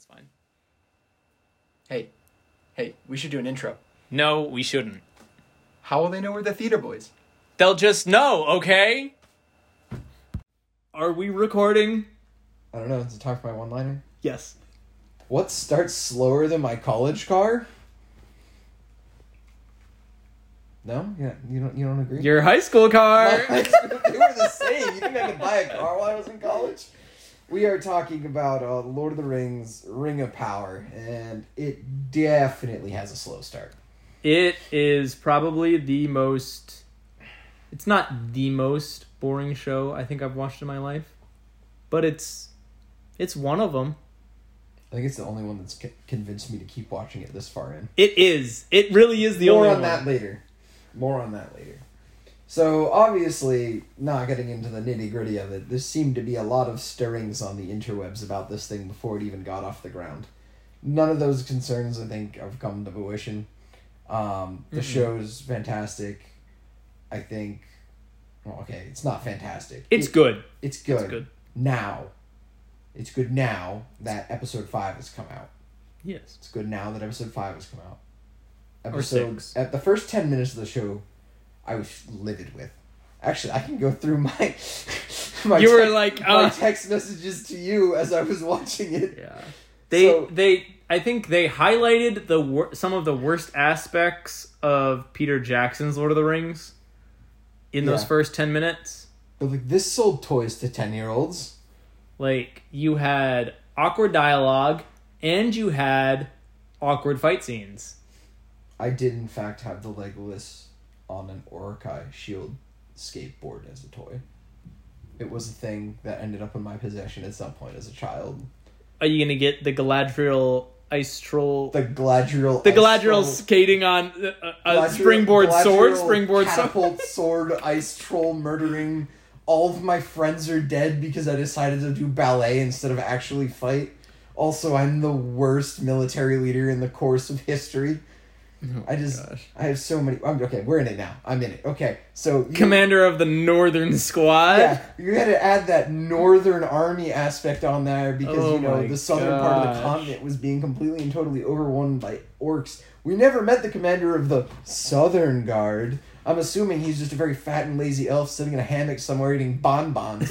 That's fine. Hey, hey, we should do an intro. No, we shouldn't. How will they know we're the theater boys? They'll just know, okay? Are we recording? I don't know. Does it talk for my one liner? Yes. What starts slower than my college car? No, yeah, you don't. You don't agree. Your high school car. they were the same. You think I could buy a car while I was in college? We are talking about uh, Lord of the Rings: Ring of Power, and it definitely has a slow start. It is probably the most. It's not the most boring show I think I've watched in my life, but it's it's one of them. I think it's the only one that's convinced me to keep watching it this far in. It is. It really is the More only one. More on that later. More on that later. So obviously, not getting into the nitty gritty of it, there seemed to be a lot of stirrings on the interwebs about this thing before it even got off the ground. None of those concerns, I think, have come to fruition. Um, the Mhm. show's fantastic. I think. Well, okay, it's not fantastic. It's It- good. It's good. It's good. now. It's good now that episode five has come out. Yes. It's good now that episode five has come out. Episode at the first ten minutes of the show, I was livid with. Actually, I can go through my my You were text- like, my uh. text messages to you as I was watching it. Yeah. They So- they I think they highlighted the wor- some of the worst aspects of Peter Jackson's Lord of the Rings in those first 10 minutes. But like this sold toys to ten year olds. Like you had awkward dialogue and you had awkward fight scenes. I did in fact have the Legolas on an Uruk-hai shield skateboard as a toy. It was a thing that ended up in my possession at some point as a child. Are you to get the Galadriel ice troll The Galadriel. the Galadriel skating on uh, a, a Galadriel- springboard sword, springboard sword. catapult sword, ice troll murdering. All of my friends are dead because I decided to do ballet instead of actually fight. Also, I'm the worst military leader in the course of history. Oh I just, gosh. I have so many. I'm okay. We're in it now. I'm in it. Okay, so you- Commander of the Northern Squad. Yeah, you had to add that northern army aspect on there because Oh you know the southern part of the continent was being completely and totally overrun by orcs. We never met the commander of the Southern Guard. I'm assuming he's just a very fat and lazy elf sitting in a hammock somewhere eating bonbons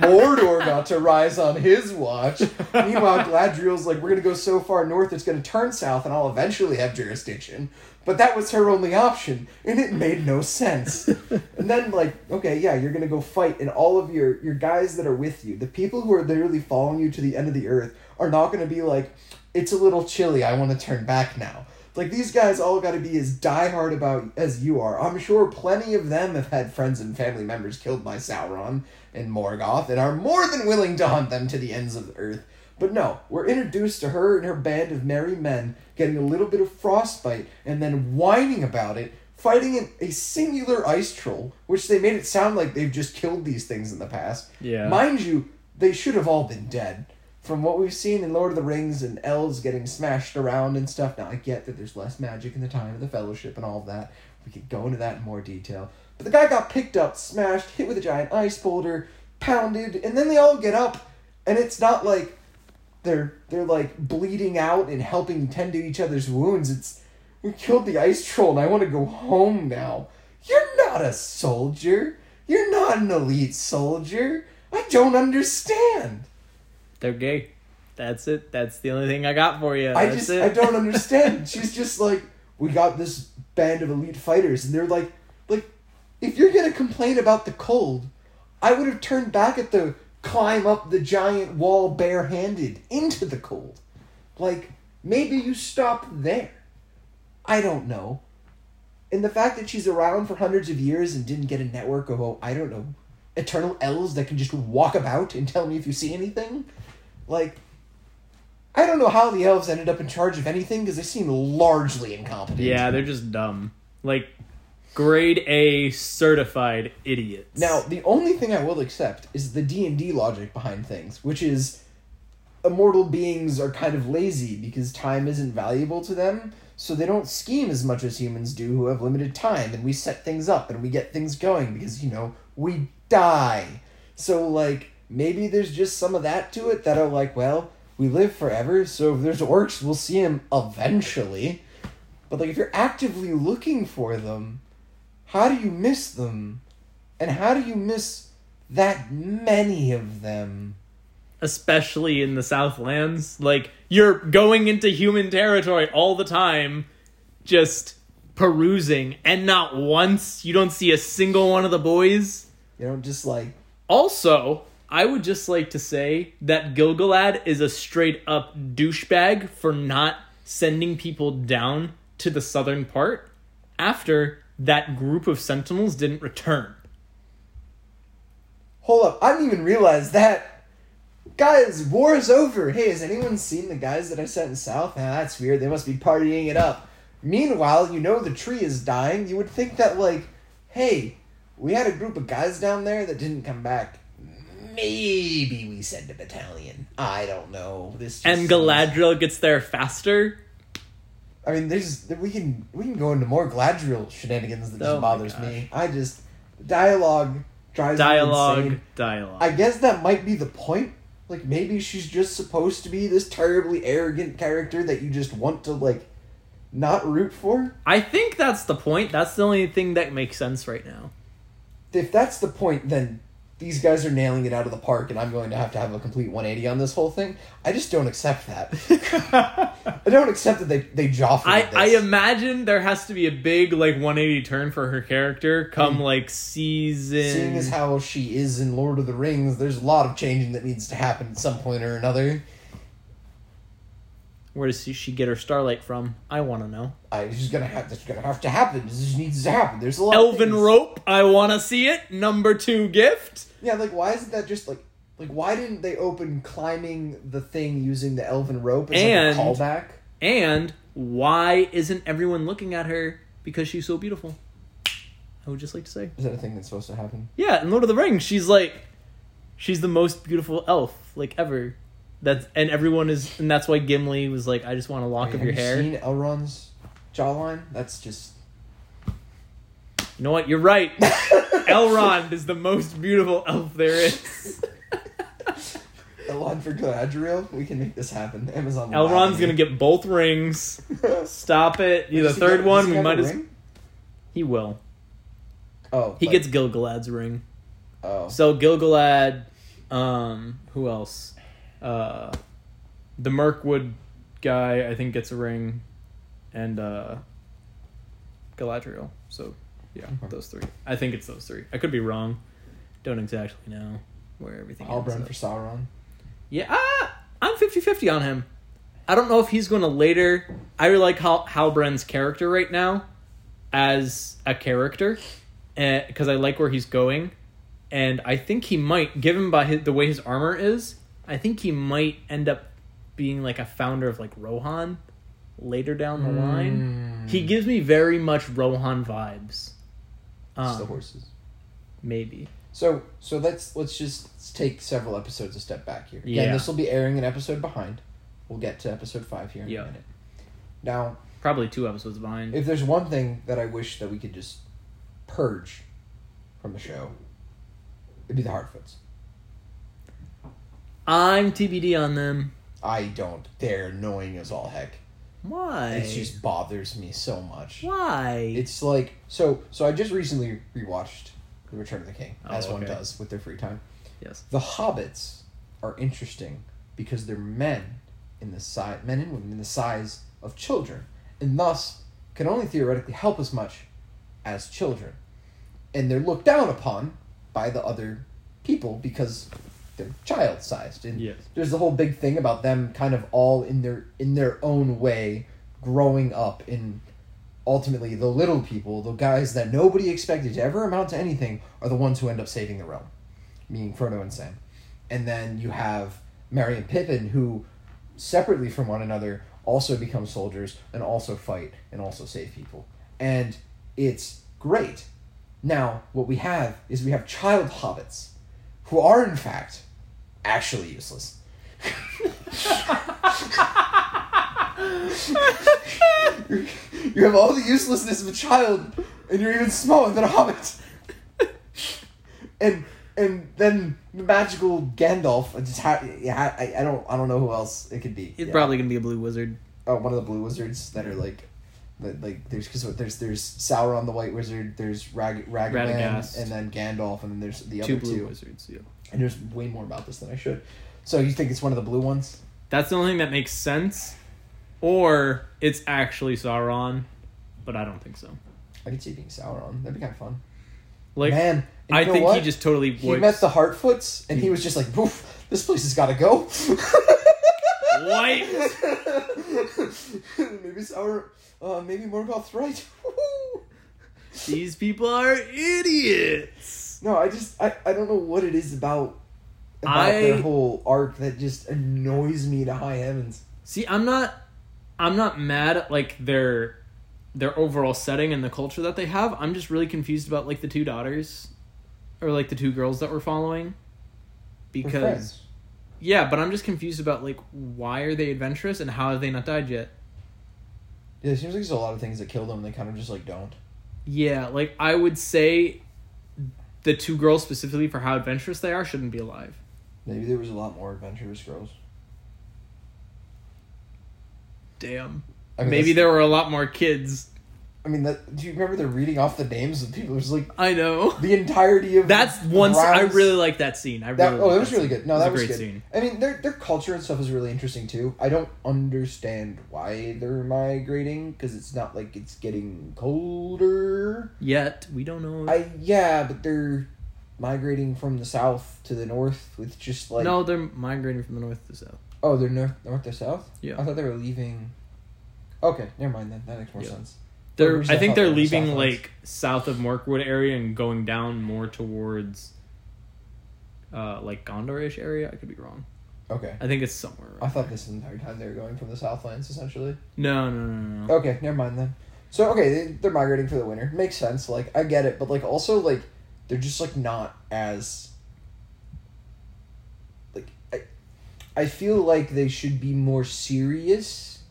Mordor got to rise on his watch. Meanwhile, Galadriel's like, we're gonna go so far north it's gonna turn south and I'll eventually have jurisdiction. But that was her only option, and it made no sense. and then, like, okay, yeah, you're gonna go fight, and all of your your guys that are with you, the people who are literally following you to the end of the earth, are not gonna be like, it's a little chilly, I want to turn back now. Like these guys all got to be as diehard about as you are. I'm sure plenty of them have had friends and family members killed by Sauron and Morgoth, and are more than willing to hunt them to the ends of the earth. But no, we're introduced to her and her band of merry men getting a little bit of frostbite and then whining about it, fighting an, a singular ice troll, which they made it sound like they've just killed these things in the past. Yeah. Mind you, they should have all been dead. From what we've seen in Lord of the Rings and elves getting smashed around and stuff, now I get that there's less magic in the time of the Fellowship and all of that. We could go into that in more detail. But the guy got picked up, smashed, hit with a giant ice boulder, pounded, and then they all get up, and it's not like they're they're like bleeding out and helping tend to each other's wounds. It's we killed the ice troll and I want to go home now. You're not a soldier. You're not an elite soldier. I don't understand. They're gay. That's it. That's the only thing I got for you. I That's just it. I don't understand. She's just like we got this band of elite fighters and they're like like if you're going to complain about the cold, I would have turned back at the climb up the giant wall barehanded into the cold. Like maybe you stop there. I don't know. And the fact that she's around for hundreds of years and didn't get a network of oh, I don't know, eternal elves that can just walk about and tell me if you see anything, like I don't know how the elves ended up in charge of anything because they seem largely incompetent. Yeah, they're just dumb. Like grade A certified idiots. Now, the only thing I will accept is the D and D logic behind things, which is immortal beings are kind of lazy because time isn't valuable to them, so they don't scheme as much as humans do who have limited time, and we set things up and we get things going because you know we die. So like maybe there's just some of that to it that are like, well, we live forever, so if there's orcs, we'll see them eventually. But like if you're actively looking for them, how do you miss them? And how do you miss that many of them? especially in the Southlands. Like you're going into human territory all the time, just perusing, and not once you don't see a single one of the boys. You know, just like Also, I would just like to say that Gilgalad is a straight up douchebag for not sending people down to the southern part after that group of sentinels didn't return. Hold up, I didn't even realize that. Guys, war is over. Hey, has anyone seen the guys that I sent south? Ah, that's weird. They must be partying it up. Meanwhile, you know the tree is dying. You would think that, like, hey, we had a group of guys down there that didn't come back. Maybe we send a battalion. I don't know. This just And seems- Galadriel gets there faster. I mean, there's we can we can go into more Galadriel shenanigans that just Oh my bothers me. I just dialogue drives me Dialogue, insane. dialogue. I guess that might be the point. Like maybe she's just supposed to be this terribly arrogant character that you just want to like not root for. I think that's the point. That's the only thing that makes sense right now. If that's the point, then these guys are nailing it out of the park, and I'm going to have to have a complete 180 on this whole thing. I just don't accept that. I don't accept that they they joffer. I, I imagine there has to be a big like 180 turn for her character come mm. like season. Seeing as how she is in Lord of the Rings, there's a lot of changing that needs to happen at some point or another. Where does she get her starlight from? I want to know. I it's just gonna have that's gonna have to happen. This needs to happen. There's a lot. of Elven rope. I want to see it. Number two gift. Yeah, like why isn't that just like like why didn't they open climbing the thing using the elven rope as And- like a callback? And why isn't everyone looking at her because she's so beautiful? I would just like to say. Is that a thing that's supposed to happen? Yeah, in Lord of the Rings, she's like, she's the most beautiful elf like ever. That's and everyone is, and that's why Gimli was like, I just want a lock Wait, of have your you hair. Seen Elrond's jawline? That's just You know what? You're right. Elrond is the most beautiful elf there is. Elrond for Galadriel. We can make this happen. Amazon. Elrond's gonna get both rings. Stop it. Yeah, the third one, we might as ring? he will. Oh, He but- gets Gilgalad's ring. Oh, So Gilgalad, um, who else? Uh, the Mirkwood guy, I think, gets a ring, and uh, Galadriel. So, yeah, Okay. those three. I think it's those three. I could be wrong. Don't exactly know where everything up. for Sauron. Yeah, ah, I'm 50-50 on him. I don't know if he's going to later. I really like Hal- Halbrand's character right now as a character because I like where he's going, and I think he might, given by his, the way his armor is, I think he might end up being like a founder of like Rohan later down the line. Mm. He gives me very much Rohan vibes. Um, the horses. maybe. So so let's let's just take several episodes a step back here. Again, Yeah. this will be airing an episode behind. We'll get to episode five here in Yeah. a minute. Now, Probably two episodes behind. if there's one thing that I wish that we could just purge from the show, it'd be the Harfoots. I'm TBD on them. I don't. They're annoying as all heck. Why? It just bothers me so much. Why? It's like so. So I just recently rewatched The Return of the King, Oh, as one does with their free time. yes. The hobbits are interesting because they're men in the size men and women in the size of children, and thus can only theoretically help as much as children. And they're looked down upon by the other people because they're child sized. And Yes. there's the whole big thing about them kind of all in their in their own way growing up in ultimately the little people, the guys that nobody expected to ever amount to anything, are the ones who end up saving the realm, meaning Frodo and Sam. And then you have Merry and Pippin, who separately from one another also become soldiers and also fight and also save people. And it's great. Now, what we have is we have child hobbits who are, in fact, actually useless. you have all the uselessness of a child, and you're even smaller than a hobbit. And and then the magical Gandalf. I just ha- yeah, I, I don't I don't know who else it could be. It's Yeah. probably gonna be a blue wizard. oh, one of the blue wizards that are like, that, like there's because there's there's Saruman the White Wizard, there's Rag Ragavan, Radagast. and then Gandalf, and then there's the Two other blue two. wizards. Yeah. And there's way more about this than I should. So you think it's one of the blue ones? That's the only thing that makes sense, or it's actually Sauron, but I don't think so. I could see it being Sauron. That'd be kind of fun. Like Man, I think what? he just totally he met the Harfoots, and he was just like, "Poof, this place has got to go." White. maybe Sauron. Uh, maybe Morgoth's right. These people are idiots. No, I just I, I don't know what it is about about I- their whole arc that just annoys me to high heavens. See, I'm not I'm not mad at like their their overall setting and the culture that they have. I'm just really confused about like the two daughters or like the two girls that we're following. Because yeah, but I'm just confused about like why are they adventurous and how have they not died yet? Yeah, it seems like there's a lot of things that kill them. and They kind of just like don't. Yeah, like I would say the two girls specifically for how adventurous they are shouldn't be alive. Maybe there was a lot more adventurous girls. Damn. I mean, Maybe that's- there were a lot more kids. I mean, that. Do you remember they're reading off the names of people? It was like I know. the entirety of. That's one. I really like that scene. I That, really oh, that was that really scene. good. No, It that a was great good. scene. I mean, their their culture and stuff is really interesting too. I don't understand why they're migrating because it's not like it's getting colder. Yet we don't know. I yeah, but they're migrating from the south to the north with just like no, they're migrating from the north to south. oh they're north north to south. Yeah. I thought they were leaving. Okay, never mind then. That makes more Yeah. sense. They're. I think they're leaving Southlands. like south of Mirkwood area and going down more towards, uh, like Gondorish area. I could be wrong. Okay. I think it's somewhere. I Around. thought this entire time they were going from the Southlands, essentially. No, no, no, no. no. Okay, never mind then. So okay, they, they're migrating for the winter. Makes sense. Like I get it, but like also like they're just like not as like I I feel like they should be more serious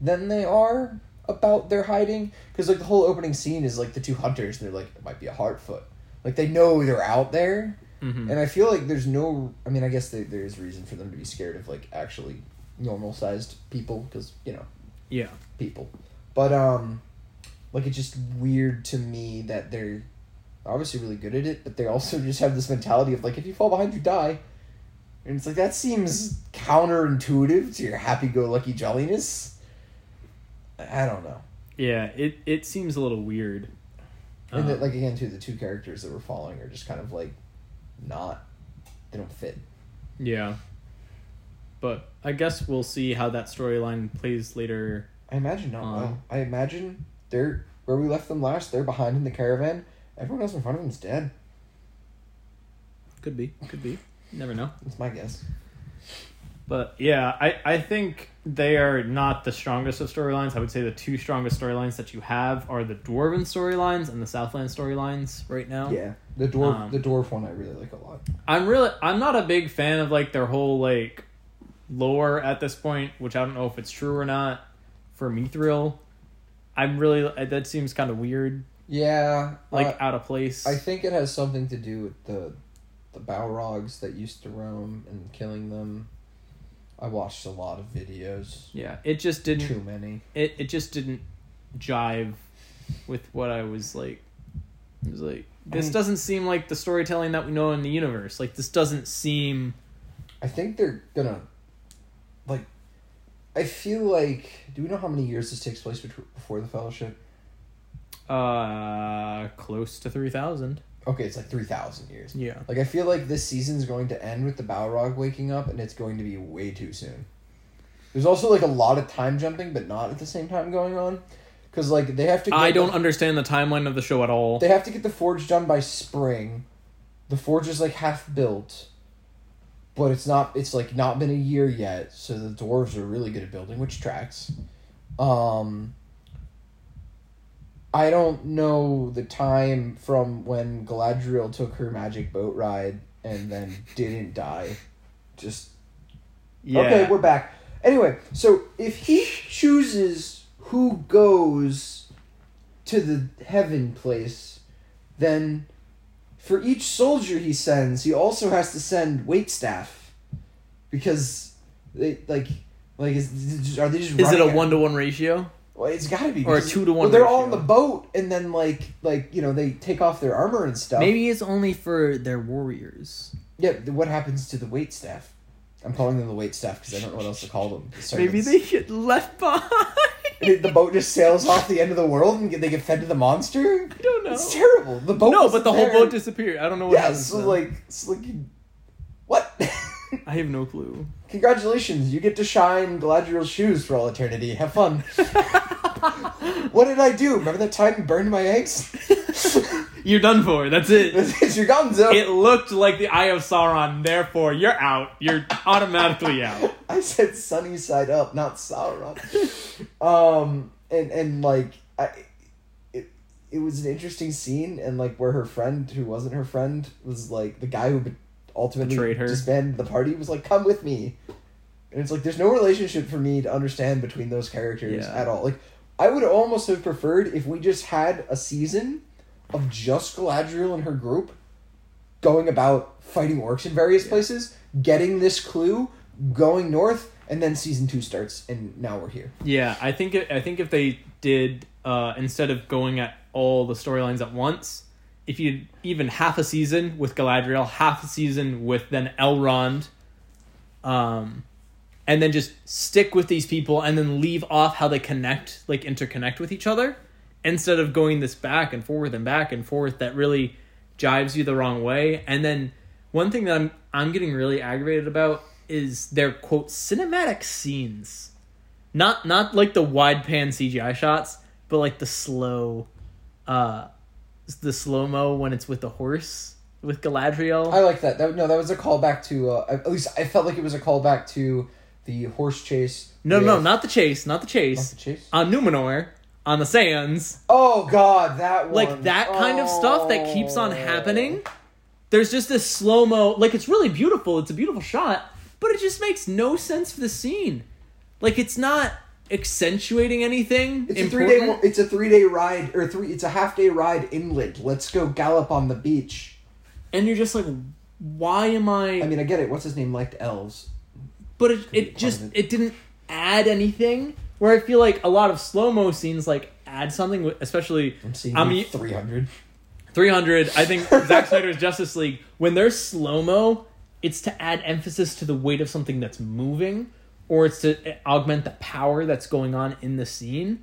than they are about their hiding because like the whole opening scene is like the two hunters. And they're like it might be a Harfoot. Like they know they're out there, Mhm. and I feel like there's no. I mean, I guess there there is reason for them to be scared of like actually normal sized people because you know Yeah. people. But um like it's just weird to me that they're obviously really good at it, but they also just have this mentality of like if you fall behind you die. And it's like that seems counterintuitive to your happy go lucky jolliness. I don't know. Yeah. It it seems a little weird. And that, like again too, the two characters that we're following are just kind of like not they don't fit. yeah. But I guess we'll see how that storyline plays later. I imagine not Um, well. I imagine they're where we left them last, they're behind in the caravan. Everyone else in front of them is dead. Could be. Could be. Never know. That's my guess. But yeah, I, I think they are not the strongest of storylines. I would say the two strongest storylines that you have are the Dwarven storylines and the Southland storylines right now. Yeah, the dwarf, Um, the dwarf one I really like a lot. I'm really I'm not a big fan of like their whole like lore at this point, which I don't know if it's true or not for Mithril. I'm really that seems kind of weird, Yeah, like uh, out of place. I think it has something to do with the the Balrogs that used to roam and killing them. I watched a lot of videos. yeah, it just didn't Too many. it it just didn't jive with what I was like. It was like this mean- doesn't seem like the storytelling that we know in the universe. Like this doesn't seem. I think they're gonna, like, I feel like. Do we know how many years this takes place before the Fellowship? Uh, close to three thousand. Okay, it's like three thousand years. Yeah. Like I feel like this season's going to end with the Balrog waking up, and it's going to be way too soon. There's also like a lot of time jumping, but not at the same time going on, because like they have to. Get, I don't like, understand the timeline of the show at all. They have to get the forge done by spring. The forge is like half built, but it's not. It's like not been a year yet, so the dwarves are really good at building, which tracks. Um. I don't know the time from when Galadriel took her magic boat ride and then didn't die. Just yeah. Okay, we're back. Anyway, so if he chooses who goes to the heaven place, then for each soldier he sends, he also has to send wait staff because they like like is are they just Is it a one to one ratio? Well, it's got to be Or a two to one Well, they're all on the boat, and then like like you know they take off their armor and stuff. Maybe it's only for their warriors. Yeah. What happens to the wait staff? I'm calling them the wait staff because I don't know what else to call them. The Maybe they get left behind. the boat just sails off the end of the world and they get fed to the monster. I don't know. It's terrible. The boat. no, but the whole boat disappeared. I don't know what Yeah, happens. so then. like, it's like, you- what? I have no clue. Congratulations, you get to shine Galadriel's shoes for all eternity. Have fun. what did I do? Remember that time you burned my eggs? You're done for. That's it. it's your gonzo. It looked like the Eye of Sauron. Therefore, you're out. You're automatically out. I said sunny side up, not Sauron. um, and and like I, it it was an interesting scene, and like where her friend, who wasn't her friend, was like the guy who ultimately Betrayed her. disbanded the party, was like, "Come with me," and it's like there's no relationship for me to understand between those characters Yeah. at all. Like I would almost have preferred if we just had a season of just Galadriel and her group going about fighting orcs in various places, getting this clue, going north, and then season two starts, and now we're here. Yeah, I think it, I think if they did uh, instead of going at all the storylines at once, if you even half a season with Galadriel, half a season with then Elrond, um, and then just stick with these people and then leave off how they connect, like interconnect with each other, instead of going this back and forth and back and forth that really jives you the wrong way. And then one thing that I'm I'm getting really aggravated about is their quote cinematic scenes not not like the wide pan CGI shots, but like the slow, uh, the slow mo when it's with the horse with Galadriel. I like that. that no, that was a callback to. Uh, at least I felt like it was a callback to the horse chase. no, no, with- not the chase, not the not chase. the chase. On Numenor, on the sands, Oh God, that one. like that kind of stuff that keeps on Oh. happening. There's just this slow mo, like it's really beautiful. It's a beautiful shot, but it just makes no sense for the scene. Like it's not accentuating anything. It's a three day. It's a three day ride or three. It's a half day ride inland. Let's go gallop on the beach. and you're just like, why am I I mean, I get it. What's his name? Liked elves. but it, it just it. it. didn't add anything where i feel like a lot of slow mo scenes like add something especially I'm seeing I mean- three hundred. 300 i think Zack snyder's justice league when there's slow mo it's to add emphasis to the weight of something that's moving or it's to augment the power that's going on in the scene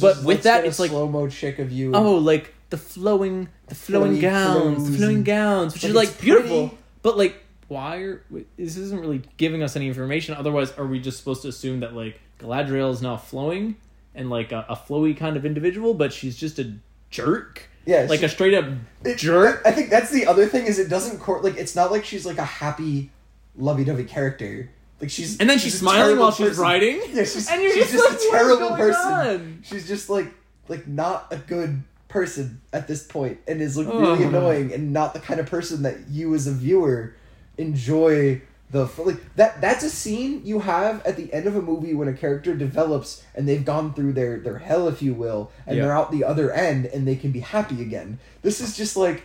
But with that, it's like- slow mo chick of you. oh like the flowing the flowing gowns the flowing gowns which Like, is like beautiful pretty. but like why are this isn't really giving us any information otherwise are we just supposed to assume that like galadriel is now flowing and like a, a flowy kind of individual but she's just a jerk Yeah, like she- a straight up It- jerk I I think that's the other thing is it doesn't court like it's not like she's like a happy, lovey-dovey character. Like she's and then she's a smiling terrible while she's person. riding Yeah, she's and you're she's just, like, a terrible person. on?" She's just like like not a good person at this point and is like really Ugh. annoying and not the kind of person that you as a viewer enjoy the like that that's a scene you have at the end of a movie when a character develops and they've gone through their their hell if you will and Yeah. they're out the other end and they can be happy again this is just like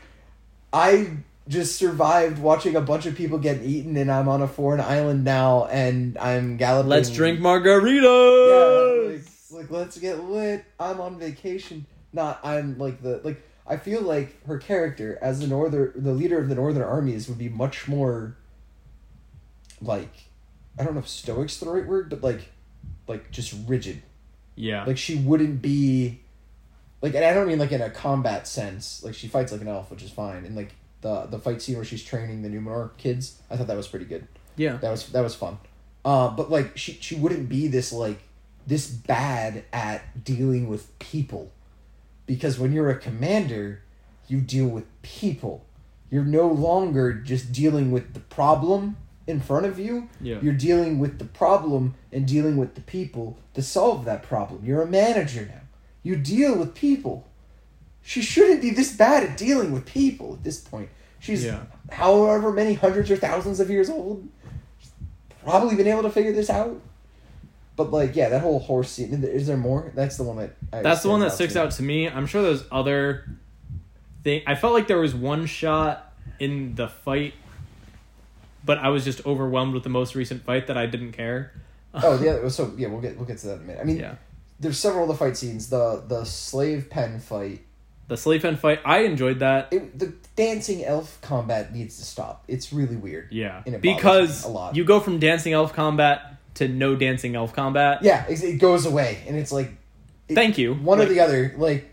i just survived watching a bunch of people get eaten and i'm on a foreign island now and i'm galloping. Let's drink yeah margaritas! like, like let's get lit. I'm on vacation. Not i'm like the like i feel like her character as the northern the leader of the northern armies would be much more like i don't know if stoic's the right word but like like just rigid. Yeah. Like she wouldn't be like and i don't mean like in a combat sense. Like she fights like an elf which is fine and like the the fight scene where she's training the numenor kids i thought that was pretty good yeah that was that was fun. Uh, but like she she wouldn't be this like this bad at dealing with people, because when you're a commander, you deal with people. You're no longer just dealing with the problem in front of you. Yeah. You're dealing with the problem and dealing with the people to solve that problem. You're a manager now. You deal with people. She shouldn't be this bad at dealing with people at this point. She's Yeah. however many hundreds or thousands of years old. She's probably been able to figure this out. But like, yeah, that whole horse scene. Is there more? That's the one that. I That's the one that sticks to out to me. I'm sure there's other thing. I felt like there was one shot in the fight, but I was just overwhelmed with the most recent fight that I didn't care. Oh yeah, so yeah, we'll get we'll get to that in a minute. I mean, Yeah. there's several of the fight scenes. The the slave pen fight. The slave pen fight, I enjoyed that. It, the dancing elf combat needs to stop. It's really weird. Yeah, And it bothers because me a lot. you go from dancing elf combat to no dancing elf combat. Yeah, it, it goes away, and it's like it- Thank you. one Like, or the other. Like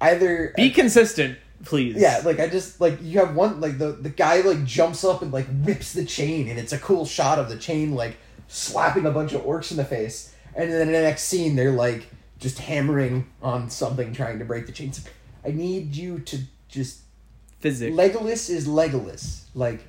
either Be uh, consistent, please. Yeah, like I just like you have one like the the guy like jumps up and like whips the chain and it's a cool shot of the chain like slapping a bunch of orcs in the face and then in the next scene they're like just hammering on something trying to break the chains. I need you to just physics. Legolas is Legolas. Like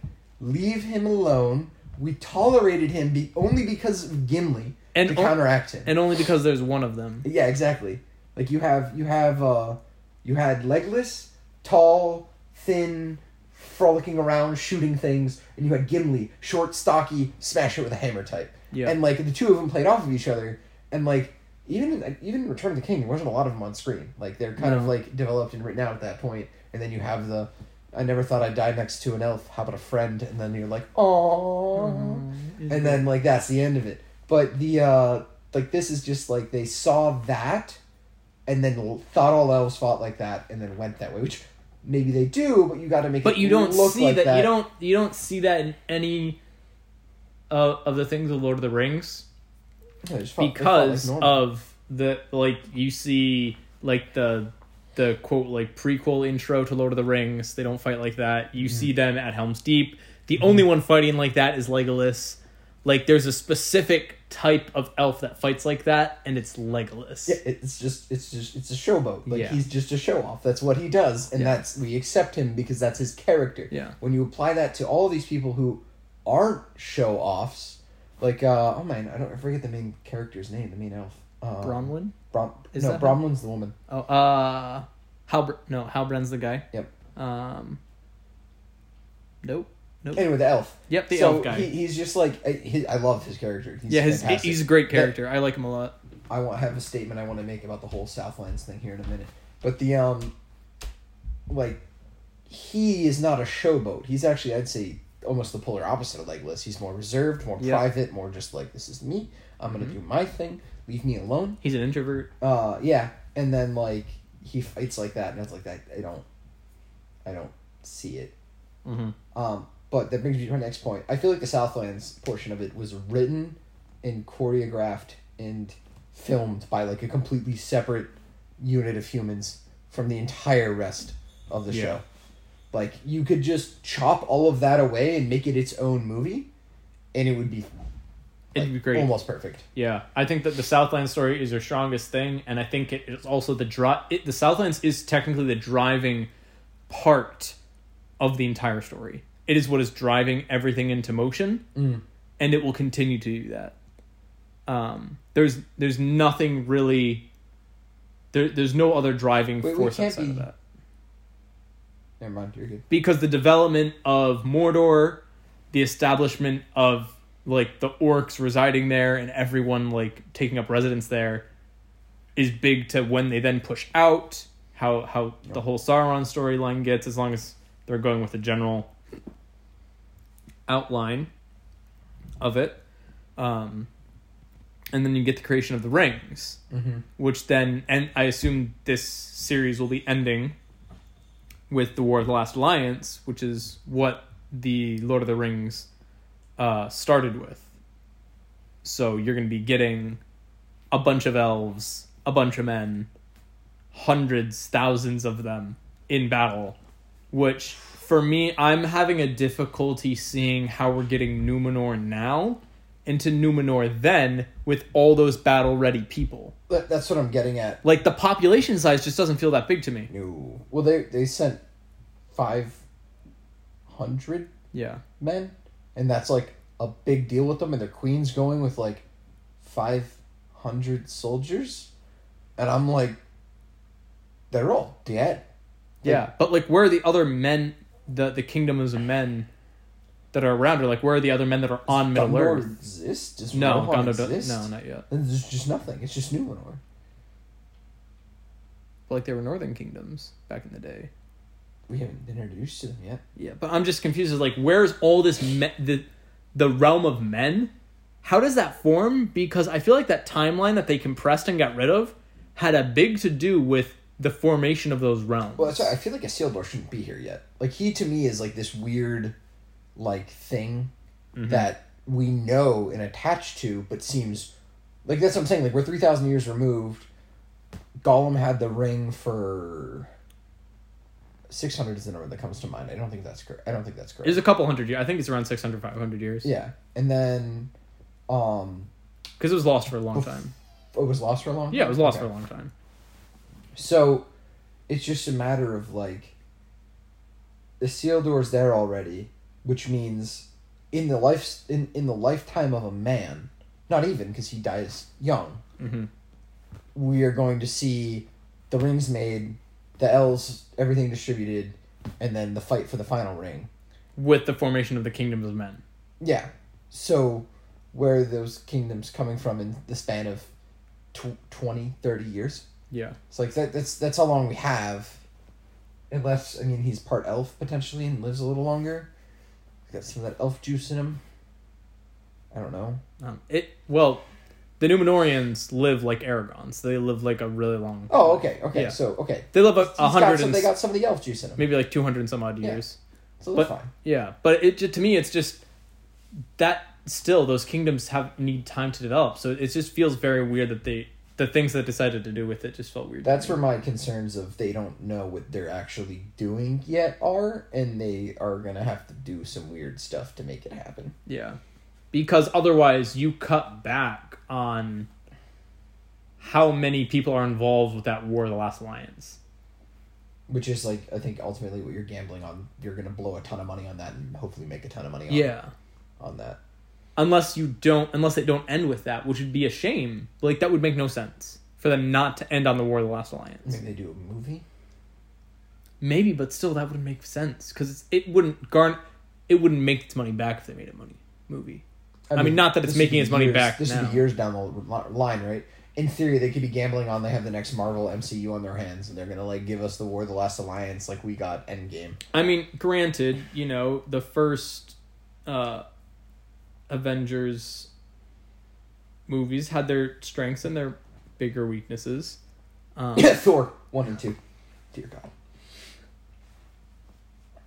leave him alone. We tolerated him be- only because of Gimli And to o- counteract him. and only because there's one of them. Yeah, exactly. Like you have you have uh you had Legolas, tall, thin, frolicking around, shooting things, and you had Gimli, short, stocky, smash it with a hammer type. Yeah. And like the two of them played off of each other, and like even in, even in Return of the King, there wasn't a lot of them on screen. Like they're kind of like developed and written out at that point, and then you have the. I never thought I'd die next to an elf. How about a friend? And then you're like, oh Mm-hmm. and then like that's the end of it but the uh like this is just like they saw that and then thought all elves fought like that and then went that way which maybe they do but you got to make but it you don't look see like that, You don't. You don't see that in any uh, of the things of Lord of the Rings Yeah, they just fought- they like because of the like you see like the the quote like prequel intro to Lord of the Rings. They don't fight like that. You Mm-hmm. see them at Helm's Deep. The only one fighting like that is Legolas. Like there's a specific type of elf that fights like that, and it's Legolas. yeah, it's just it's just it's a showboat like Yeah. he's just a show off that's what he does and Yeah. that's we accept him because that's his character Yeah. when you apply that to all these people who aren't show offs like uh oh man i don't I forget the main character's name the main elf um, Bronwyn. Bron- Is no that Bronwyn's the woman Oh, uh, Halbr- no, Halbrand's the guy. Yep. Um. Nope. Nope. Anyway, the elf. Yep, the so elf guy. He, he's just like I- he, I love his character. He's yeah, his fantastic. he's a great That- character. I like him a lot. I want have a statement I want to make about the whole Southlands thing here in a minute. But the um, like, he is not a showboat. He's actually I'd say almost the polar opposite of Legolas. He's more reserved, more Yeah. private, more just like this is me. I'm gonna do my thing. Leave me alone. He's an introvert. Uh, yeah, and then like he fights like that, and it's like that. I don't, I don't see it. Mm-hmm. Um, but that brings me to my next point. I feel like the Southlands portion of it was written and choreographed and filmed by like a completely separate unit of humans from the entire rest of the Yeah. show. Like you could just chop all of that away and make it its own movie, and it would be It'd be great. almost perfect. Yeah, I think that the Southland story is your strongest thing, and I think it is also the dri- it, The Southlands is technically the driving part of the entire story. It is what is driving everything into motion, Mm. and it will continue to do that. Um, there's there's nothing really. There, there's no other driving Wait, force outside of that. Never mind, you're good. because the development of Mordor, the establishment of like the orcs residing there and everyone like taking up residence there is big to when they then push out how how the whole Sauron storyline gets as long as they're going with the general outline of it um and then you get the creation of the rings Mm-hmm. which then and I assume this series will be ending with the War of the Last Alliance, which is what the Lord of the Rings uh, started with. So you're going to be getting a bunch of elves, a bunch of men, hundreds, thousands of them in battle, which for me, I'm having a difficulty seeing how we're getting Numenor now into Numenor then with all those battle ready people. That, that's what I'm getting at. Like the population size just doesn't feel that big to me. No. Well, they they sent five hundred Yeah. men, and that's like a big deal with them. And their queen's going with like five hundred soldiers, and I'm like, they're all dead. Yeah, but like, where are the other men? The the kingdoms of men that are around her. Like, where are the other men that are on Middle Gondor Earth? exist? Does No, Rohan Gondor. do- exist? No, not yet. There's just nothing. It's just Numenor. But like, they were northern kingdoms back in the day. we haven't been introduced to them yet. Yeah, but I'm just confused. As like, where's all this me- the the realm of men? How does that form? Because I feel like that timeline that they compressed and got rid of had a big to do with the formation of those realms. Well, that's why I feel like Isildur shouldn't be here yet. Like he to me is like this weird, like thing that we know and attach to, but seems like that's what I'm saying. Like we're three thousand years removed. Gollum had the ring for six hundred is the number that comes to mind. I don't think that's correct. I don't think that's correct. It's a couple hundred years. I think it's around 600, 500 years. yeah, and then, um, Because it was lost for a long time. it was lost for a long. Time? Yeah, it was lost Okay. for a long time. So, it's just a matter of like, Isildur's there already, which means in the life in, in the lifetime of a man, not even because he dies young, hmm we are going to see the rings made, the elves, everything distributed, and then the fight for the final ring. With the formation of the kingdoms of men. Yeah. So, where are those kingdoms coming from in the span of tw- 20, 30 years? Yeah. It's like that. That's that's how long we have, unless I mean he's part elf potentially and lives a little longer. Got some of that elf juice in him. I don't know. Um, it well, the Numenorians live like Aragorns. They live like a really long. Oh, okay, okay. Yeah. So okay, They live a, He's a got hundred they got some of the elf juice in them. maybe like two hundred and some odd Yeah. years. so that's but- fine. Yeah, but it to me it's just that still those kingdoms have need time to develop. So it just feels very weird that they the things that decided to do with it just felt weird. That's where my concerns of they don't know what they're actually doing yet are, and they are gonna have to do some weird stuff to make it happen. Yeah. Because otherwise you cut back on how many people are involved with that War of the Last Alliance. Which is like I think ultimately what you're gambling on. You're gonna blow a ton of money on that and hopefully make a ton of money on, Yeah. on that. Unless you don't unless they don't end with that, which would be a shame. Like that would make no sense for them not to end on the War of the Last Alliance. Maybe they do a movie. Maybe, but still that wouldn't make sense cuz it wouldn't garn it wouldn't make its money back if they made a money movie. I mean, not that it's making its money years- back This would be years down the line, right? In theory, they could be gambling on they have the next Marvel MCU on their hands, and they're gonna like give us the War of the Last Alliance like we got Endgame. I mean, granted, you know, the first uh Avengers movies had their strengths and their bigger weaknesses. Um, Thor one and two. Dear God,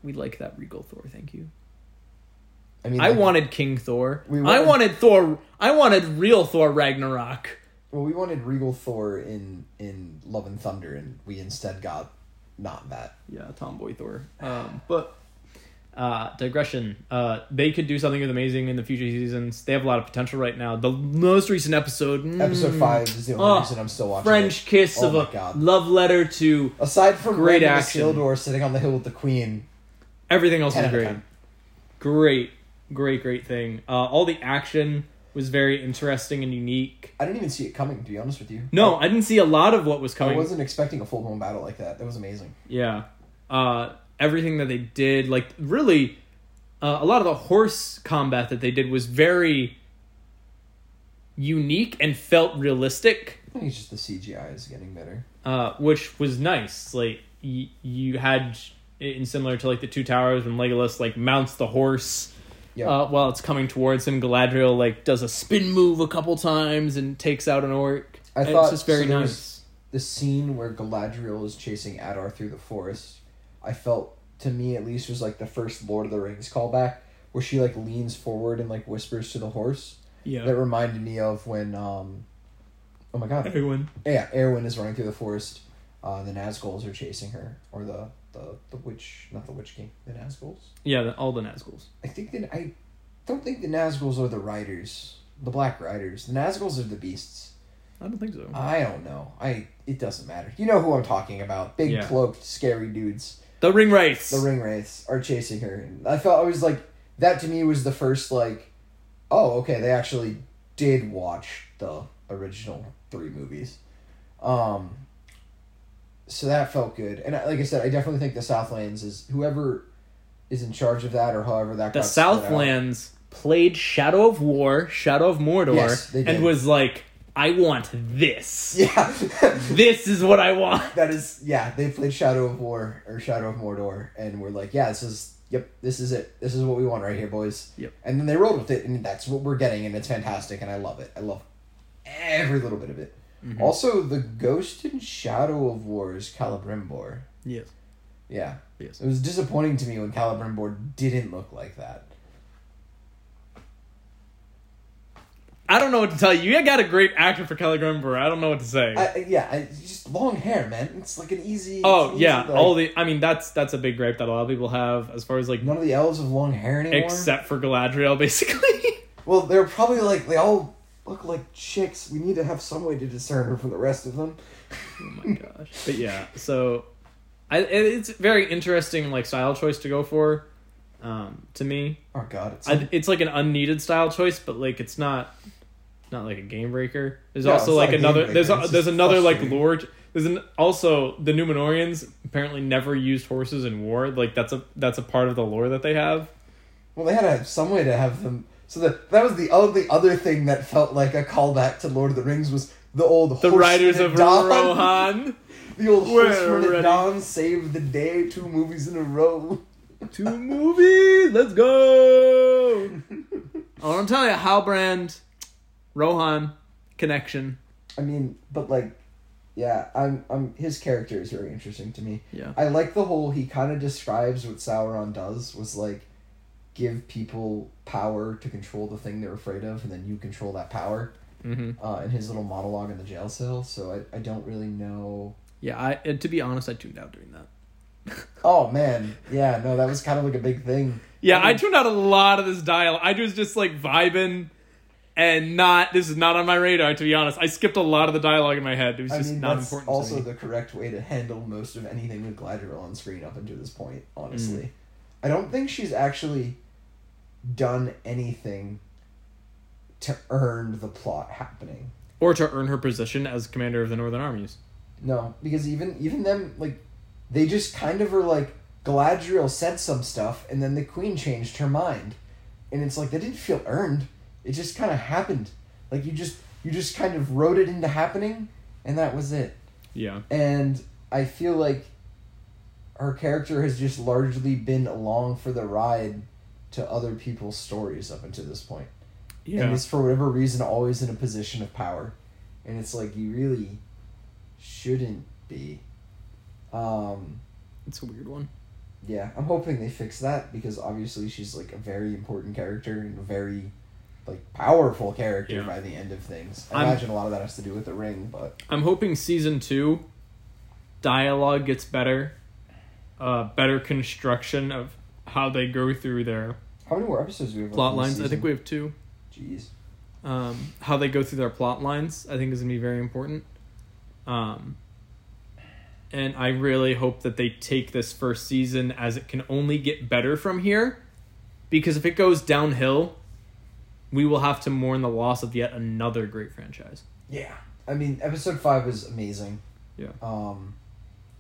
we like that regal Thor, thank you. I mean, I like- wanted King Thor. I wanted- wanted Thor. I wanted real Thor Ragnarok. Well, we wanted Regal Thor in in Love and Thunder, and we instead got not that. Yeah, Tomboy Thor. Um, but uh, digression. Uh, they could do something amazing in the future seasons. They have a lot of potential right now. The most recent episode, mm, Episode five is the only Oh, reason I'm still watching. French it. kiss Oh of a God. love letter to Aside from Great action. Isildur sitting on the hill with the Queen, everything else is great. 10. Great, great, great thing. Uh, all the action was very interesting and unique. I didn't even see it coming. To be honest with you, No, I didn't see a lot of what was coming. I wasn't expecting a full blown battle like that. That was amazing. Yeah. Uh, everything that they did, like really, uh, a lot of the horse combat that they did was very unique and felt realistic, I think it's just the CGI is getting better. uh, which was nice. Like y- you had, it in similar to like the Two Towers when Legolas like mounts the horse. Yeah. Uh, while it's coming towards him, Galadriel like does a spin move a couple times and takes out an orc. I And thought- it's just very so nice. The scene where Galadriel is chasing Adar through the forest, I felt to me at least was like the first Lord of the Rings callback, where she like leans forward and like whispers to the horse. Yeah, That reminded me of when um, oh my god, everyone. yeah, Arwen is running through the forest. Uh, the Nazguls are chasing her, or the the the witch, not the Witch King, the Nazguls. Yeah, the, all the Nazguls. I think that I don't think the Nazguls are the riders, the Black Riders. The Nazguls are the beasts. I don't think so. I don't know. I it doesn't matter. You know who I'm talking about. Big Yeah. cloaked, scary dudes. The ring wraiths. The ring wraiths are chasing her. And I felt I was like that to me was the first like, oh okay, they actually did watch the original three movies. Um. So that felt good, and like I said, I definitely think the Southlands is whoever is in charge of that, or however that the split out. Southlands played Shadow of War, Shadow of Mordor, Yes, and was like I want this. Yeah. This is what I want. that is yeah, they played Shadow of War or Shadow of Mordor and we're like, yeah, this is yep, this is it. This is what we want right here, boys. Yep. And then they rolled with it and that's what we're getting and it's fantastic and I love it. I love every little bit of it. Mm-hmm. Also, the ghost in Shadow of War is Celebrimbor. Yes. Yeah. Yes. It was disappointing to me when Celebrimbor didn't look like that. I don't know what to tell you. You got a great actor for Celebrimbor. I don't know what to say. I, yeah, I, just long hair, man. It's like an easy. oh easy, yeah, like- all the. I mean, that's that's a big gripe that a lot of people have as far as like, none of the elves have long hair anymore. except for Galadriel, basically. well, they're probably like they all look like chicks. We need to have some way to discern her from the rest of them. oh my gosh. But yeah, so, I it- it's very interesting like style choice to go for. Um, to me, Oh God, it's I, it's like an unneeded style choice, but like it's not not like a game breaker. There's No, also like not a game another there's a, there's another like lore. There's an also the Numenoreans apparently never used horses in war. Like that's a that's a part of the lore that they have. well, they had to have some way to have them. So that that was the oh, only other thing that felt like a callback to Lord of the Rings was the old The Riders of Dawn. Rohan. The old ready. at dawn saved the day. Two movies in a row. Two movies. Let's go. oh, I'm telling you, Halbrand, Rohan connection. I mean, but like, yeah, I'm, I'm. His character is very interesting to me. Yeah. I like the whole. He kind of describes what Sauron does was like, give people power to control the thing they're afraid of, and then you control that power. Mm-hmm. Uh, in his little monologue in the jail cell. So I, I don't really know. Yeah. I and to be honest, I tuned out during that. Oh man, yeah, no, that was kind of like a big thing. Yeah, I I tuned out a lot of this dial. I was just like vibing and not this is not on my radar to be honest. I skipped a lot of the dialogue in my head. It was I just mean, not that's important also to me. the correct way to handle most of anything with Galadriel on screen up until this point. Honestly, Mm. I don't think she's actually done anything to earn the plot happening. Or to earn her position as commander of the Northern Armies. No, because even even them like they just kind of are like Galadriel said some stuff and then the queen changed her mind. And it's like that didn't feel earned. It just kind of happened. Like you just you just kind of wrote it into happening and that was it. Yeah. And I feel like her character has just largely been along for the ride to other people's stories up until this point. Yeah. And is for whatever reason always in a position of power. And it's like you really shouldn't be. Um It's a weird one. yeah, I'm hoping they fix that because obviously she's like a very important character and a very like powerful character Yeah. by the end of things. I I'm- imagine a lot of that has to do with the ring, but I'm hoping season two dialogue gets better. Uh better construction of how they go through their how many more episodes do we have? plot lines. I think we have two. Jeez. um, how they go through their plot lines i think is going to be very important um, and i really hope that they take this first season as it can only get better from here because if it goes downhill we will have to mourn the loss of yet another great franchise Yeah. I mean, episode five was amazing. Yeah. Um,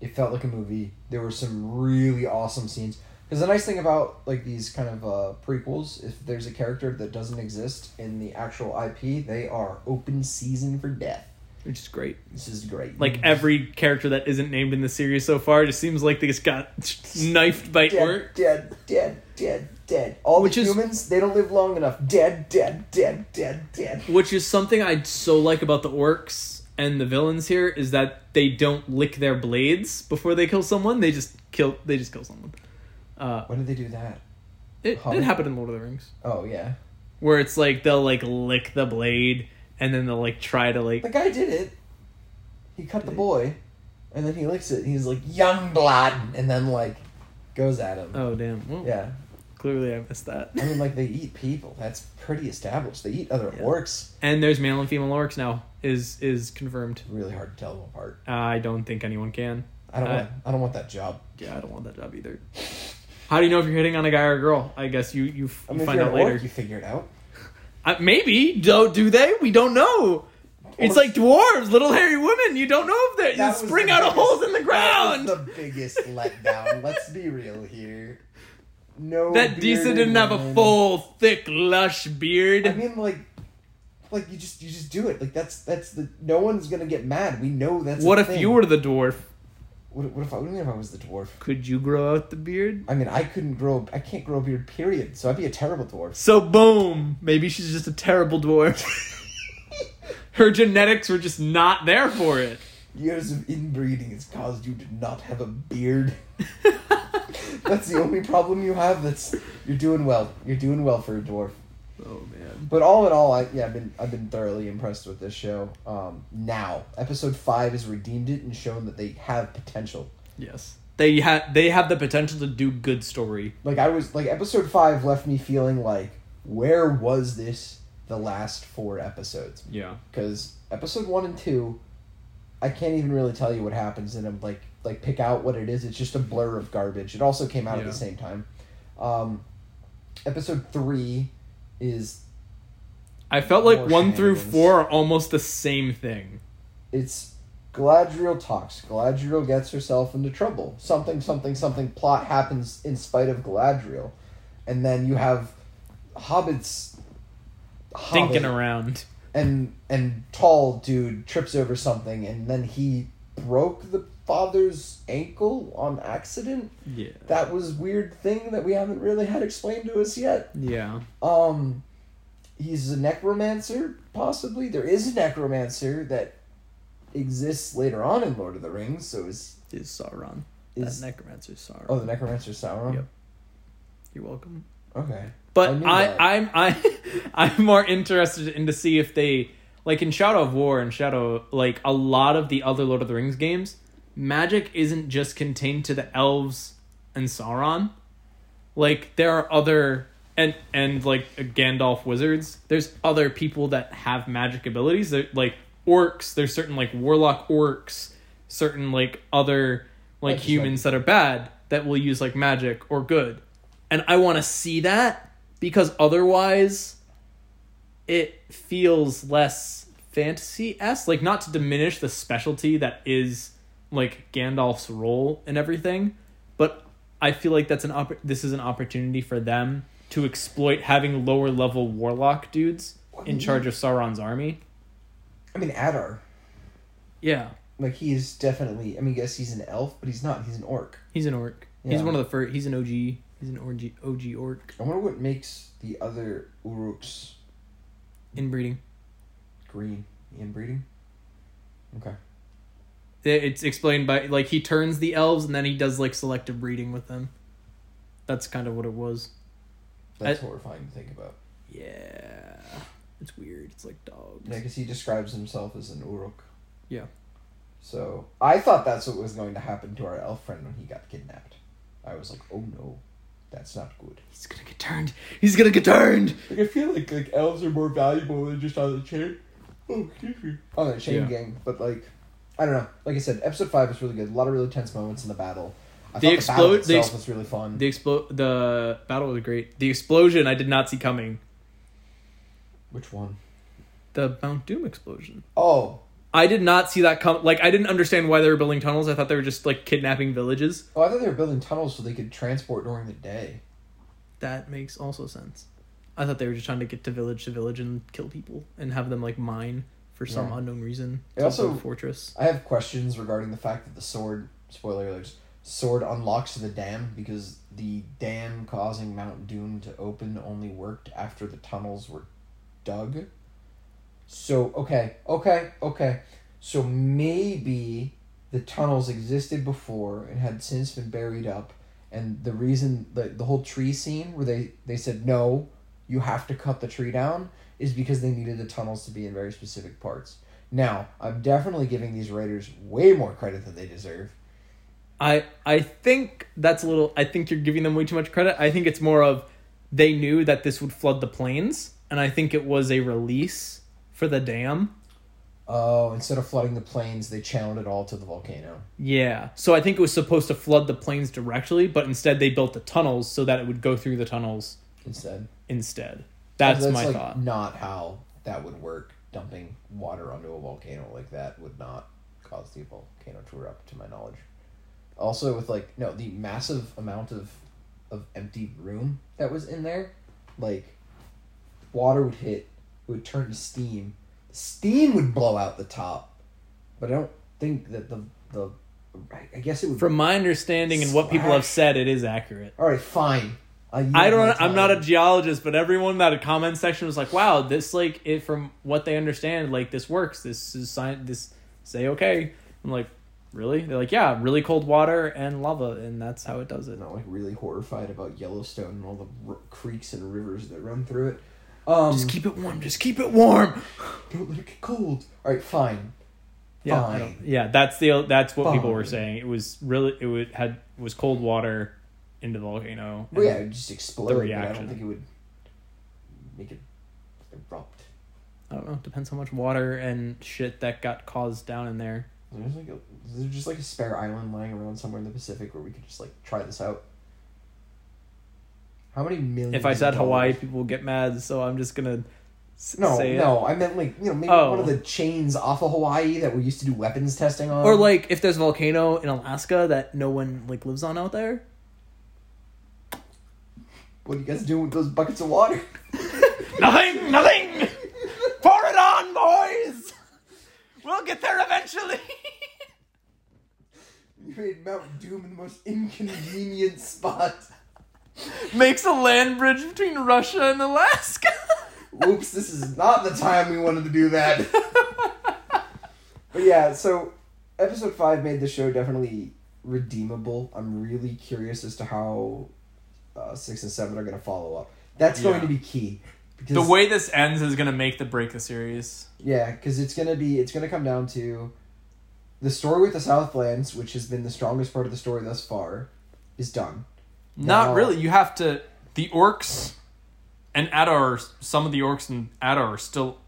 it felt like a movie. There were some really awesome scenes. Because the nice thing about like these kind of uh, prequels, if there's a character that doesn't exist in the actual IP, they are open season for death. Which is great This is great. like every character that isn't named in the series so far just seems like they just got knifed by dead, orc dead, dead, dead, dead. All Which the is- humans, they don't live long enough. Dead, dead, dead, dead, dead. Which is something I so like about the orcs and the villains here is that they don't lick their blades before they kill someone. They just kill. They just kill someone. Uh, When did they do that? it Huh? did happen in Lord of the Rings, Oh yeah, where it's like they'll like lick the blade and then they'll like try to like. the guy did it. He cut the boy, and then he licks it. He's like young blood, and then like goes at him. Oh damn! Well, Yeah, clearly I missed that. I mean like they eat people. That's pretty established. They eat other Yeah. orcs. And there's male and female orcs now. Is is confirmed. Really hard to tell them apart. I don't think anyone can. I don't Uh, want. I don't want that job. Yeah, I don't want that job either. How do you know if you're hitting on a guy or a girl? I guess you you, f- I you mean, if find you're out an later. orc, you figure it out. Uh, maybe do do they? We don't know. It's like dwarves, little hairy women. You don't know if they That spring the out of holes in the ground. That was the biggest letdown. Let's be real here. No. that Disa didn't have a full, thick, lush beard. I mean, like, like you just you just do it. Like that's that's the no one's gonna get mad. We know that's. what if thing. you were the dwarf? What, what if I? What if I was the dwarf? Could you grow out the beard? I mean, I couldn't grow. I can't grow a beard. Period. So I'd be a terrible dwarf. So boom, maybe she's just a terrible dwarf. Her genetics were just not there for it. Years of inbreeding has caused you to not have a beard. that's the only problem you have. That's you're doing well. You're doing well for a dwarf. Oh man. But all in all, I yeah, I've been I've been thoroughly impressed with this show. Um, now episode five has redeemed it and shown that they have potential. Yes. They had they have the potential to do good story. Like I was like episode five left me feeling like where was this the last four episodes? Yeah. Because episode one and two, I can't even really tell you what happens in them. Like like pick out what it is. It's just a blur of garbage. It also came out at the same time. Um, episode three is I felt like More one through shenanigans. four are almost the same thing. it's Galadriel talks. Galadriel gets herself into trouble. Something, something, something. Plot happens in spite of Galadriel, and then you have hobbits. Thinking Hobbit, around. and and tall dude trips over something, and then he broke the father's ankle on accident. Yeah. That was weird thing that we haven't really had explained to us yet. Yeah. Um, he's a necromancer, possibly. There is a necromancer that exists later on in Lord of the Rings. So is Is Sauron. is that necromancer Sauron. oh the necromancer Sauron? Yep. You're welcome. Okay. But knew I. I'm I I'm more interested in to see if they like in Shadow of War and Shadow like a lot of the other Lord of the Rings games, magic isn't just contained to the elves and Sauron. Like there are other and and like Gandalf wizards. There's other people that have magic abilities. They're like orcs. There's certain like warlock orcs. Certain like other like That's humans that are bad that will use like magic or good. And I want to see that because otherwise it feels less fantasy esque. Like, not to diminish the specialty that is like Gandalf's role and everything, but I feel like that's an opp- this is an opportunity for them to exploit having lower level warlock dudes in charge of Sauron's army. I mean Adar. Yeah, Like he is definitely. I mean, yes, he's an elf, but he's not. He's an orc. he's an orc. He's one of the first. He's an OG. He's an OG, OG orc. I wonder what makes the other Uruks Inbreeding. green. Inbreeding. Okay. It- It's explained by like he turns the elves and then he does like selective breeding with them. That's kind of what it was. That's I- horrifying to think about. Yeah, it's weird. It's like dogs. Yeah, because he describes himself as an Uruk. Yeah. So I thought that's what was going to happen to our elf friend when he got kidnapped. I was like, oh no, that's not good. He's gonna get turned. He's gonna get turned. Like I feel like like elves are more valuable than just on the chain. Oh, excuse me. On the chain Yeah. gang, but like, I don't know. Like I said, episode five was really good. A lot of really tense moments in the battle. I The thought explode- the battle the ex- was really fun. The explo- The battle was great. The explosion I did not see coming. Which one? The Mount Doom explosion. Oh, I did not see that come. Like I didn't understand why they were building tunnels. I thought they were just like kidnapping villages. oh, I thought they were building tunnels so they could transport during the day. That makes also sense. I thought they were just trying to get to village to village and kill people and have them like mine for some Yeah. unknown reason. It also- a fortress. I have questions regarding the fact that the sword, spoiler alerts, sword unlocks the dam because the dam causing Mount Doom to open only worked after the tunnels were dug. So, okay, okay, okay. So maybe the tunnels existed before and had since been buried up. And the reason, the, the whole tree scene where they, they said, no, you have to cut the tree down, is because they needed the tunnels to be in very specific parts. Now, I'm definitely giving these writers way more credit than they deserve. I I think that's a little. I think you're giving them way too much credit. I think it's more of they knew that this would flood the plains, and I think it was a release for the dam. Oh, instead of flooding the plains, they channeled it all to the volcano. Yeah. So I think it was supposed to flood the plains directly, but instead they built the tunnels so that it would go through the tunnels Instead, instead. That's, my like thought. not how that would work. Dumping water onto a volcano like that would not cause the volcano to erupt, to my knowledge. Also, with like no, the massive amount of of empty room that was in there, like water would hit it would turn to steam. Steam would blow out the top, but I don't think that the the. I- I guess it would. From my understanding and what people have said, it is accurate. All right, fine. I, yield I my don't. I'm not a geologist, but everyone that a comment section was like, "Wow, this like it from what they understand, like this works. This is science. This say okay." I'm like, really? They're like, yeah, really cold water and lava, and that's how it does it. Not like really horrified about Yellowstone and all the r- creeks and rivers that run through it. Um, Just keep it warm. Just keep it warm. don't let it get cold. All right, fine. Yeah, Fine. yeah. That's the that's what people were saying. It was really it would had was cold water into the volcano. Well, yeah, it would just explode. the but I don't think it would make it erupt. I don't know. Depends how much water and shit that got caused down in there. There's like a, is there just like a spare island lying around somewhere in the Pacific where we could just like try this out? How many millions? If I of said dollars- Hawaii, people would get mad. So I'm just gonna s- No, say it. no, I meant like you know maybe Oh. one of oh. the chains off of Hawaii that we used to do weapons testing on. Or like if there's a volcano in Alaska that no one like lives on out there. What are you guys doing with those buckets of water? Nothing, nothing. Pour it on, boys. We'll get there eventually. You made Mount Doom in the most inconvenient spot. Makes a land bridge between Russia and Alaska. Whoops, this is not the time we wanted to do that. but yeah, so episode five made the show definitely redeemable. I'm really curious as to how uh, six and seven are going to follow up. That's going Yeah. to be key. Because, the way this ends is gonna make the break the series. yeah, because it's gonna be it's gonna come down to the story with the Southlands, which has been the strongest part of the story thus far, is done. Not Now- really. You have to. The orcs and Adar, some of the orcs and Adar are still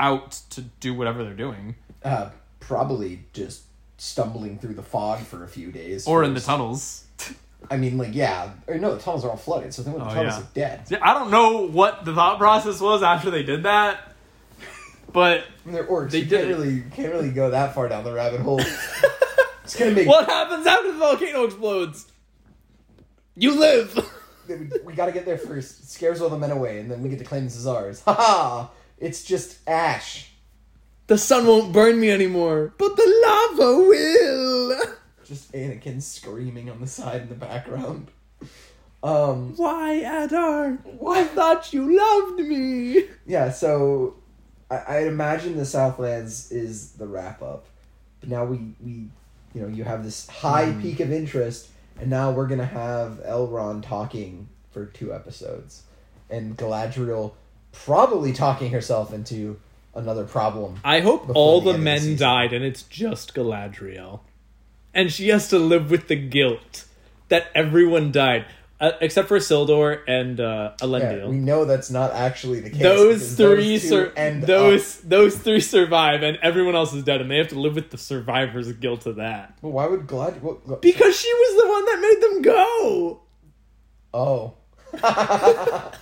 out to do whatever they're doing, Uh, probably just stumbling through the fog for a few days, or in the tunnels. I mean, like, yeah. Or no, the tunnels are all flooded, so then when the Oh, tunnels yeah. are dead. See, I don't know what the thought process was after they did that, but I mean, they're orcs. They you did can't really can't really go that far down the rabbit hole. it's gonna make what happens after the volcano explodes? You live. we, we gotta get there first. It scares all the men away, and then we get to claim this is ours. Ha ha! It's just ash. The sun won't burn me anymore, but the lava will. Just Anakin screaming on the side in the background. Um. Why, Adar? I thought you loved me. Yeah. So, I, I imagine the Southlands is the wrap up, but now we we, you know, you have this high Hmm. peak of interest, and now we're gonna have Elrond talking for two episodes, and Galadriel probably talking herself into another problem. I hope all the the end of the men season. died and it's just Galadriel. And she has to live with the guilt that everyone died. Uh, except for Isildur and uh, Yeah, we know that's not actually the case. those three those sur- those up- those three survive and everyone else is dead and they have to live with the survivor's guilt of that. Well, why would Glad? Because she was the one that made them go. oh.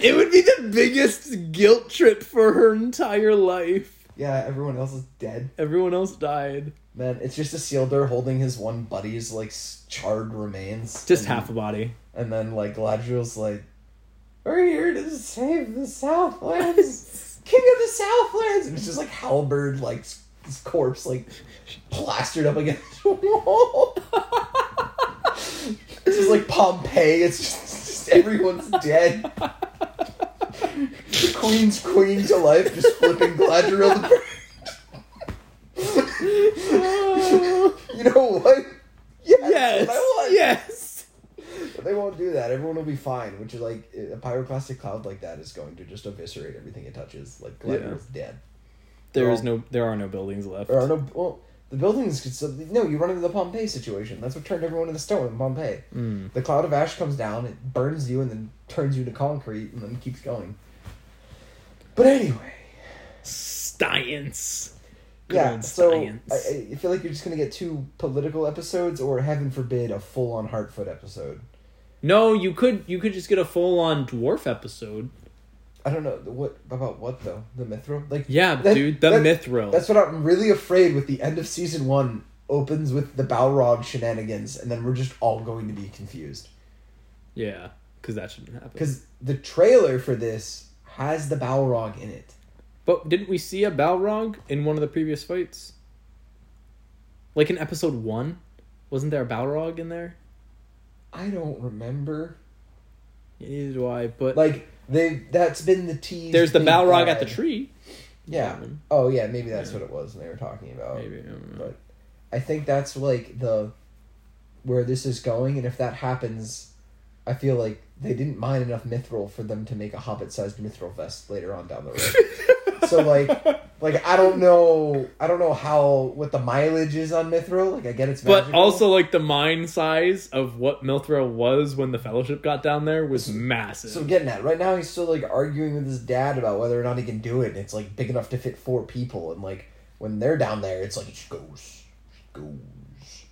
It would be the biggest guilt trip for her entire life. Yeah, everyone else is dead. Everyone else died. Man, it's just a Isildur holding his one buddy's like charred remains. Just and, half a body. And then like Galadriel's like, "We're here to save the Southlands, King of the Southlands," and it's just like Halbrand, like his corpse, like plastered up against the wall. it's just like Pompeii. It's just, it's just everyone's dead. the queen's queen to life, just flipping Galadriel. The bird. you know what? Yes, yes. what I want. Yes. But they won't do that. Everyone will be fine. Which is like a pyroclastic cloud like that is going to just eviscerate everything it touches. Like Galadriel's dead. There is no there are no buildings left. There are no well, the buildings could still no. You run into the Pompeii situation. That's what turned everyone into stone in Pompeii. Mm. The cloud of ash comes down, it burns you, and then turns you to concrete, and then keeps going. But anyway, Science. Good yeah. So science. I, I feel like you're just gonna get two political episodes, or heaven forbid, a full on Harfoot episode. no, you could you could just get a full on dwarf episode. I don't know what about what though the Mithril like Yeah, That- dude, the that- mithril. That's what I'm really afraid with the end of season one opens with the Balrog shenanigans, and then we're just all going to be confused. yeah, because that shouldn't happen. Because the trailer for this has the Balrog in it. But didn't we see a Balrog in one of the previous fights? Like in episode one, wasn't there a Balrog in there? I don't remember. Neither do I. But Like they, that's been the tease. there's the Balrog at the tree. Yeah. Oh yeah, maybe that's Yeah. what it was they were talking about. Maybe. I. But I think that's like the where this is going, and if that happens, I feel like they didn't mine enough mithril for them to make a hobbit-sized mithril vest later on down the road. so like, like I don't know, I don't know how what the mileage is on mithril. Like I get it's But magical. also, like the mine size of what mithril was when the Fellowship got down there was massive. So I'm getting at right now, he's still like arguing with his dad about whether or not he can do it. And it's like big enough to fit four people, and like when they're down there, it's like it just goes, goes.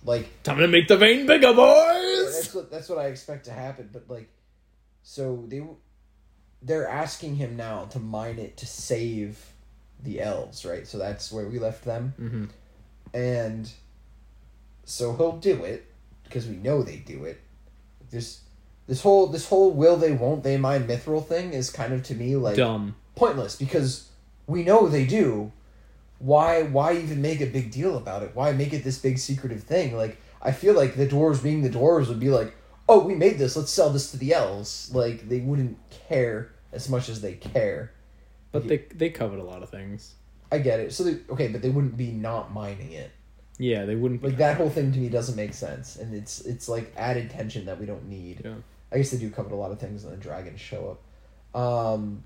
Like Time to make the vein bigger, boys. that's what that's what I expect to happen. But like, so they they're asking him now to mine it to save the elves, right? So that's where we left them, hmm and so he'll do it because we know they do it. This this whole this whole will they won't they mine mithril thing is kind of to me like Dumb. pointless because we know they do. Why why even make a big deal about it? Why make it this big secretive thing? Like I feel like the dwarves being the dwarves would be like, "Oh, we made this. Let's sell this to the elves." Like they wouldn't care as much as they care. But they they covered a lot of things. I get it. So they, okay, but they wouldn't be not mining it. Yeah, they wouldn't. Like that whole thing to me doesn't make sense, and it's it's like added tension that we don't need. Yeah. I guess they do cover a lot of things, and the dragons show up. Um,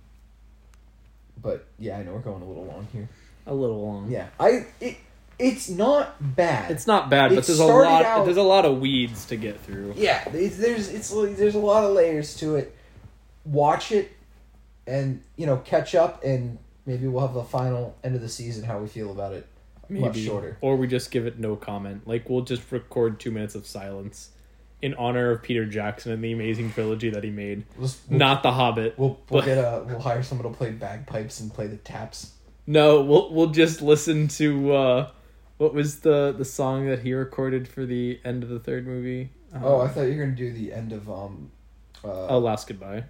but yeah, I know we're going a little long here. A little long. Yeah, I it it's not bad. It's not bad, It but there's a lot. out- There's a lot of weeds to get through. yeah, it's, there's it's there's a lot of layers to it. Watch it, and you know catch up, and maybe we'll have a final end of the season how we feel about it. Much shorter. Or we just give it no comment. Like we'll just record two minutes of silence in honor of Peter Jackson and the amazing trilogy that he made. We'll, Not The Hobbit. we'll, we'll get a we'll hire someone to play bagpipes and play the taps. No, we'll we'll just listen to uh, what was the the song that he recorded for the end of the third movie. Um, Oh, I thought you were gonna do the end of um, uh, oh, Last Goodbye.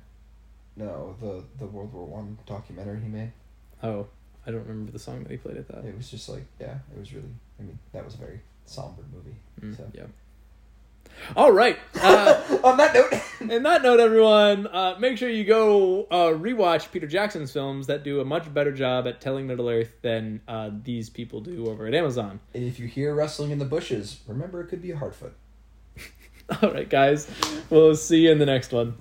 no, the the World War One documentary he made. Oh, I don't remember the song that he played at that. It was just like, yeah, it was really. I mean, that was a very somber movie. Mm, So. Yeah. All right. Uh, On that note, In that note, everyone, uh, make sure you go uh, rewatch Peter Jackson's films that do a much better job at telling Middle Earth than uh, these people do over at Amazon. and if you hear rustling in the bushes, remember it could be a Harfoot. All right, guys, we'll see you in the next one.